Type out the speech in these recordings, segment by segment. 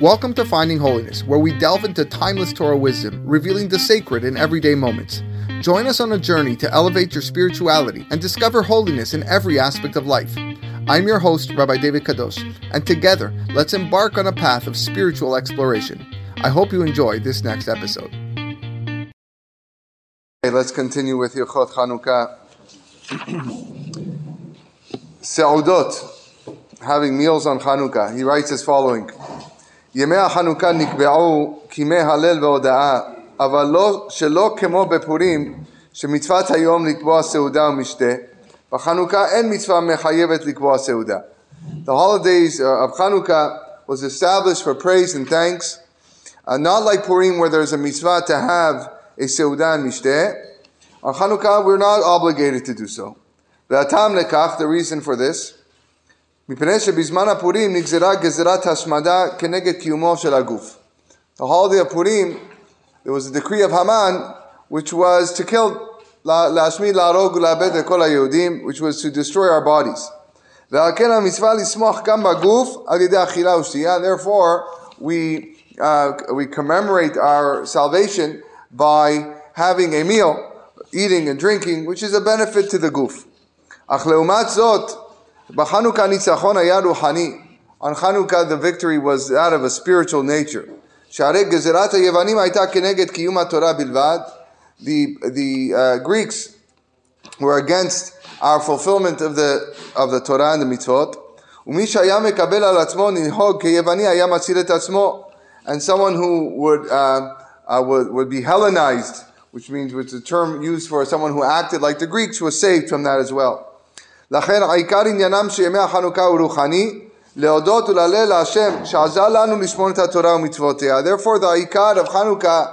Welcome to Finding Holiness, where we delve into timeless Torah wisdom, revealing the sacred in everyday moments. Join us on a journey to elevate your spirituality and discover holiness in every aspect of life. I'm your host, Rabbi David Kadosh, and together, let's embark on a path of spiritual exploration. I hope you enjoy this next episode. Let's continue with Hilchot Chanukah. Seudot, having meals on Chanukah. He writes as following: ימי החנוכה נקבעו כימי הלל והודאה, אבל לא, שלא כמו בפורים, שמצוות היום לקבוע סעודה ומשתה, בחנוכה אין מצווה מחייבת לקבוע סעודה. The holidays of Chanukah was established for praise and thanks, uh, not like Purim where there's a mitzvah to have a seudah and mishteh. On Chanukah, we're not obligated to do so. והטעם לכך, the reason for this, מפני שבזמן הפורים נגזרה גזירת השמדה כנגד קיומו של הגוף. The holiday of Purim, there was a decree of Haman, which was to kill, להשמיד, להרוג ולאבד את כל היהודים, which was to destroy our bodies. ועל כן המצווה לשמוח גם בגוף על ידי אכילה ושתייה, therefore we, uh, we commemorate our salvation by having a meal, eating and drinking, which is a benefit to the guf. אך לעומת זאת, בחנוכה ניצחון היה רוחני. On Hanukkah the victory was that of a spiritual nature. שהרי גזירת היוונים הייתה כנגד קיום התורה בלבד. The, the uh, Greeks were against our fulfillment of the, of the Torah and the mitzvot. ומי שהיה מקבל על עצמו לנהוג כיווני היה מציל את עצמו. And someone who would, uh, uh, would, would be Hellenized, which means it's a term used for someone who acted like the Greeks, was saved from that as well. לכן העיקר עניינם שימי החנוכה הוא רוחני, להודות ולהלל להשם שעזר לנו לשמור את התורה ומצוותיה. Therefore the העיקר of Hanukkah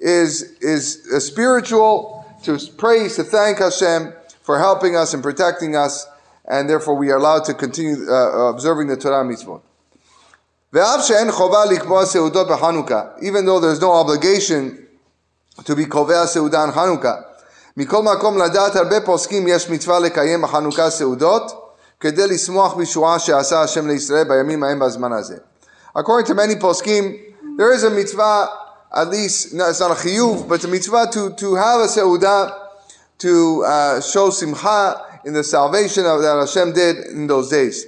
is, is a spiritual, to praise, to thank Hashem for helping us and protecting us, and therefore we are allowed to continue uh, observing the Torah mitzvot. ואף שאין חובה לקבוע סעודות בחנוכה, even though there's no obligation to be קובע סעודה on Hanukkah, מכל מקום לדעת הרבה פוסקים יש מצווה לקיים בחנוכה סעודות כדי לשמוח בישועה שעשה השם לישראל בימים ההם בזמן הזה. According to many poskim, there is a mitzvah, at least, no, it's not a chiyuv, but a mitzvah to, to have a seudah to uh, show simcha in the salvation of, that Hashem did in those days.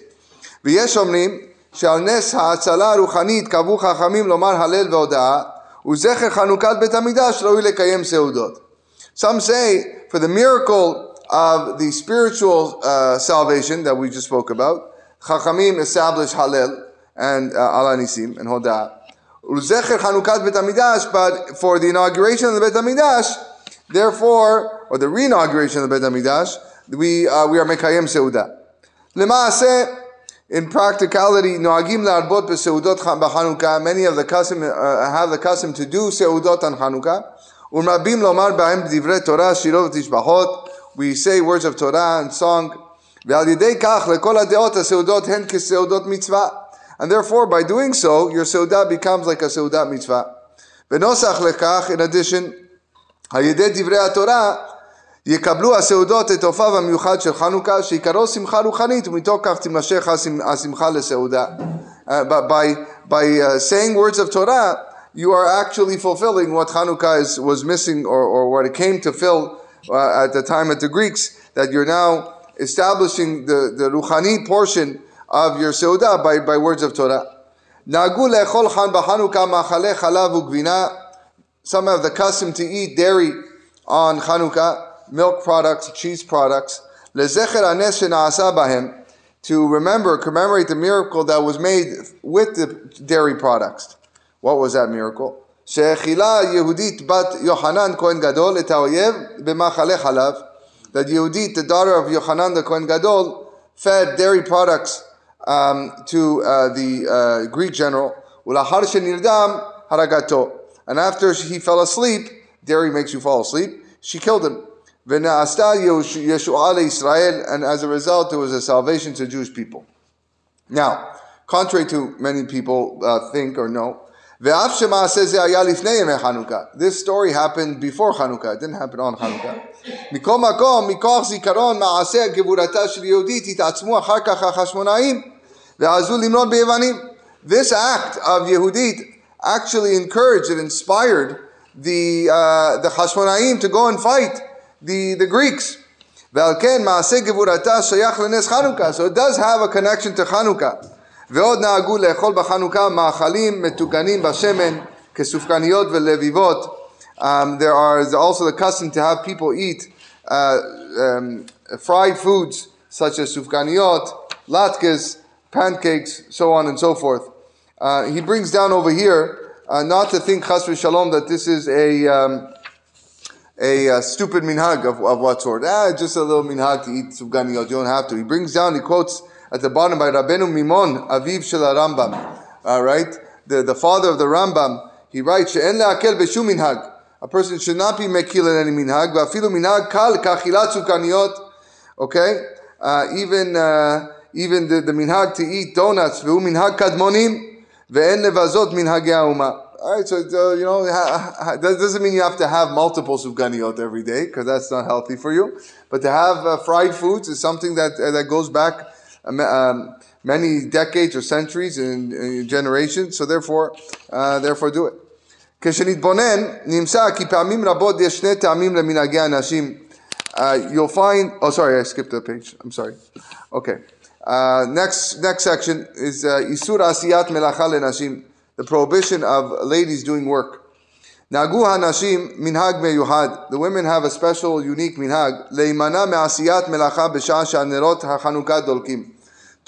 ויש אומרים שעל נס ההצלה הרוחנית קבעו חכמים לומר הלל והודאה וזכר חנוכת בית המקדש ראוי לקיים סעודות. Some say for the miracle of the spiritual uh, salvation that we just spoke about, Chachamim established Halel and uh, Ala Nisim and Hoda. Uzecher Chanukat Bet Hamikdash, but for the inauguration of the Bet Hamikdash, therefore, or the re-inauguration of the Bet Hamikdash, we, uh, we are Mekayem Seudah. Lemaaseh, in practicality, Noagim Larbot Beseudot B'Chanukah, many of the custom, uh, have the custom to do Seudot on Chanukah. ומרבים לומר בהם דברי תורה, שירות ותשבחות, we say words of Torah and song, ועל ידי כך לכל הדעות הסעודות הן כסעודות מצווה. And therefore, by doing so, your סעודה becomes like a סעודת מצווה. ונוסח לכך, in addition, על ידי דברי התורה, יקבלו הסעודות את אופיו המיוחד של חנוכה, שעיקרו שמחה רוחנית, ומתוך כך תימשך השמחה לסעודה. Uh, by, by uh, saying words of Torah, you are actually fulfilling what Hanukkah is, was missing or, or what it came to fill uh, at the time at the Greeks, that you're now establishing the, the Ruchani portion of your Seudah by, by words of Torah. Some have the custom to eat dairy on Hanukkah, milk products, cheese products. To remember, commemorate the miracle that was made with the dairy products. What was that miracle? שהאכילה יהודית בת יוחנן כהן גדול את האויב במאכלי חלב. That Yehudit, the daughter of Yochanan the Kohen Gadol, fed dairy products um, to uh, the uh, Greek general. ולאחר שנרדם הרגתו. And after he fell asleep, dairy makes you fall asleep, she killed him. ונעשתה ישועה לישראל, and as a result, there was a salvation to Jewish people. Now, contrary to many people uh, think or know, this story happened before Hanukkah, it didn't happen on Hanukkah. מכל מקום, מכוח זיכרון מעשה גבורתה של יהודית התעצמו אחר כך החשמונאים ועזו למנות ביוונים. this act of Yehudit actually encouraged and inspired the, uh, the Hashmonaim to go and fight the, the Greeks. So it does have a connection to Chanukah. ועוד נהגו לאכול בחנוכה מאכלים מתוקנים בשמן כסופגניות ולביבות. Um, there are also the custom to have people eat uh, um, fried foods such as sufganiyot, latkes, pancakes, so on and so forth. Uh, he brings down over here uh, not to think chas v'shalom that this is a um, a, a, uh, stupid minhag of, of what sort? Ah, just a little minhag to eat sufganiyot. You don't have to. He brings down. He quotes at the bottom by Rabbeinu Maimon, Aviv Shel Rambam. All right, the the father of the Rambam. He writes, "She'en le'akel b'shum minhag." A person should not be mekil in any minhag. V'afilu minhag kal kachilat sufganiyot. Okay, uh, even uh, even the, the minhag to eat donuts. V'hu minhag kadmonim ve'en levazot minhagei ha'uma. All right, so uh, you know that doesn't mean you have to have multiple sufganiyot every day because that's not healthy for you. But to have uh, fried foods is something that uh, that goes back um, um, many decades or centuries and, generations. So therefore, uh, therefore do it. כשנתבונן, נמצא כי פעמים רבות יש שני טעמים למנהגי אנשים. you'll find, oh sorry, I skipped a page, I'm sorry. Okay. Uh, next, next section is Isur Asiyat Melacha Lenashim the prohibition of ladies doing work. Nagu hanashim minhag meyuhad. The women have a special, unique minhag. Leimana me'asiyat melacha b'shah she'anerot ha'chanukah dolkim.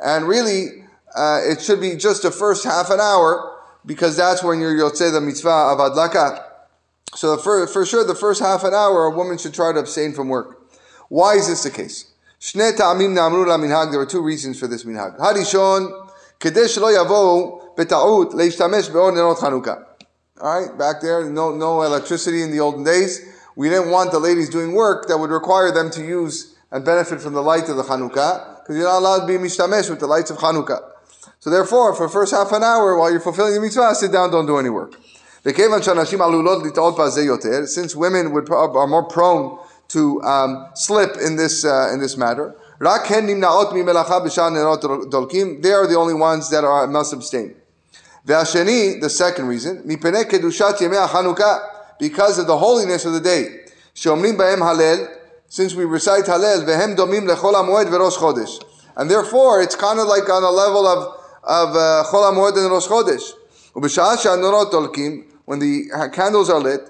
And really, uh, it should be just the first half an hour because that's when you're Yotze the mitzvah of adlaka. So for, for sure, the first half an hour, a woman should try to abstain from work. Why is this the case? There are two reasons for this minhag. Harishon, kedesh lo yavo betaut leishtamesh be'or. All right, back there, no, no electricity in the olden days. We didn't want the ladies doing work that would require them to use and benefit from the light of the Hanukkah because you're not allowed to be mishtamesh with the lights of Hanukkah. So therefore, for the first half an hour while you're fulfilling the mitzvah, sit down, don't do any work. Since women would, are more prone to um, slip in this, uh, in this matter, they are the only ones that are must abstain. The second reason, because of the holiness of the day שאומרים בהם הלל, since we recite הלל, והם דומים לחול המועד וראש חודש. And therefore, it's kind of like on a level of, of uh, חול המועד and ראש חודש. ובשעה שהנורות דולקים, when the candles are lit,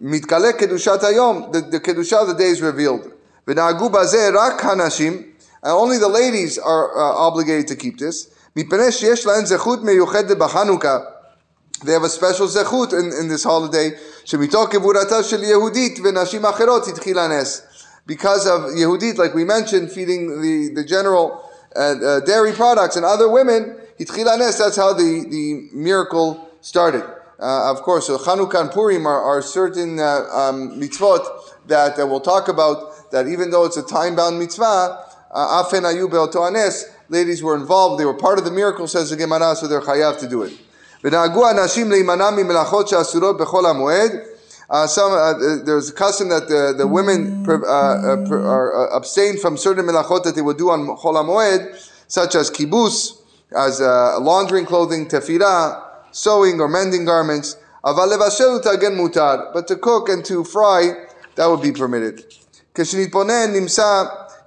מתגלה קדושת היום, the, the קדושה of the day is revealed. ונהגו בזה רק הנשים, and only the ladies are uh, obligated to keep this. מפני שיש להן זכות מיוחדת בחנוכה. They have a special zechut in, in this holiday, שמתוך גבורתה של יהודית ונשים אחרות התחיל הנס. Because of Yehudit, like we mentioned, feeding the, the general uh, uh, dairy products and other women, התחיל הנס, that's how the, the miracle started. Uh, of course, so Chanukah and Purim are, are certain uh, um, mitzvot that uh, we'll talk about, that even though it's a time-bound mitzvah, uh, afen ayu be'oto ladies were involved, they were part of the miracle, says the Gemara, so they're chayav to do it. Uh, some uh, there's a custom that the, the women uh, uh, are uh, abstain from certain melachot that they would do on Chol HaMoed, such as kibus, as uh, laundering clothing, tefillah, sewing or mending garments. But to cook and to fry, that would be permitted.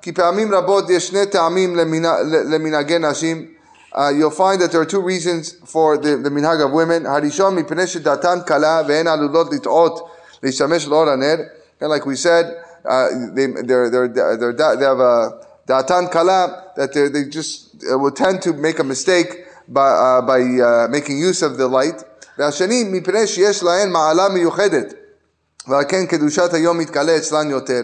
כי פעמים רבות יש שני טעמים למנהגי נשים. Uh, you'll find that there are two reasons for the, the minhag of women. הראשון, מפני שדעתן קלה והן עלולות לטעות להשתמש לאור הנר. And like we said, uh, they, they're, they're, they're, they have a da'atan kala, that they just uh, will tend to make a mistake by, uh, by uh, making use of the light. והשני, מפני שיש להן מעלה מיוחדת. ועל כן קדושת היום מתגלה אצלן יותר.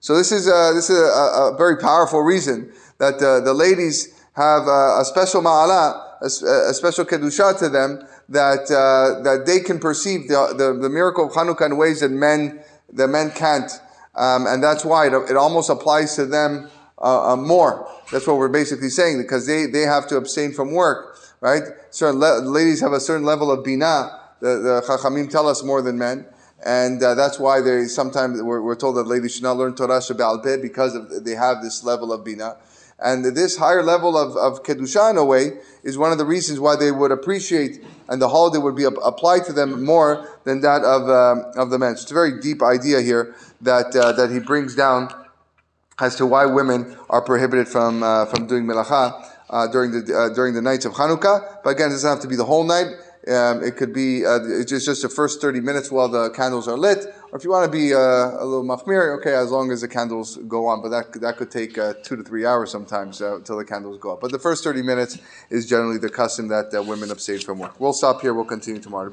So this is a, this is a, a very powerful reason that uh, the ladies have a, a special ma'ala a, a special kedusha to them that uh, that they can perceive the, the the miracle of Hanukkah in ways that men that men can't, um, and that's why it, it almost applies to them uh, uh, more. That's what we're basically saying because they they have to abstain from work, right? Certain le- ladies have a certain level of bina. The, the chachamim tell us more than men. And uh, that's why they sometimes we're, we're told that ladies should not learn Torah Shabbat because of, they have this level of bina. And this higher level of, of Kedusha in a way is one of the reasons why they would appreciate and the holiday would be ap- applied to them more than that of, um, of the men. So it's a very deep idea here that, uh, that he brings down as to why women are prohibited from, uh, from doing melacha uh, during, the, uh, during the nights of Hanukkah. But again, it doesn't have to be the whole night. Um, it could be uh, it's just, just the first 30 minutes while the candles are lit. Or if you want to be uh, a little machmir, okay, as long as the candles go on. But that, that could take uh, two to three hours sometimes uh, until the candles go up. But the first 30 minutes is generally the custom that women abstain from work. We'll stop here. We'll continue tomorrow.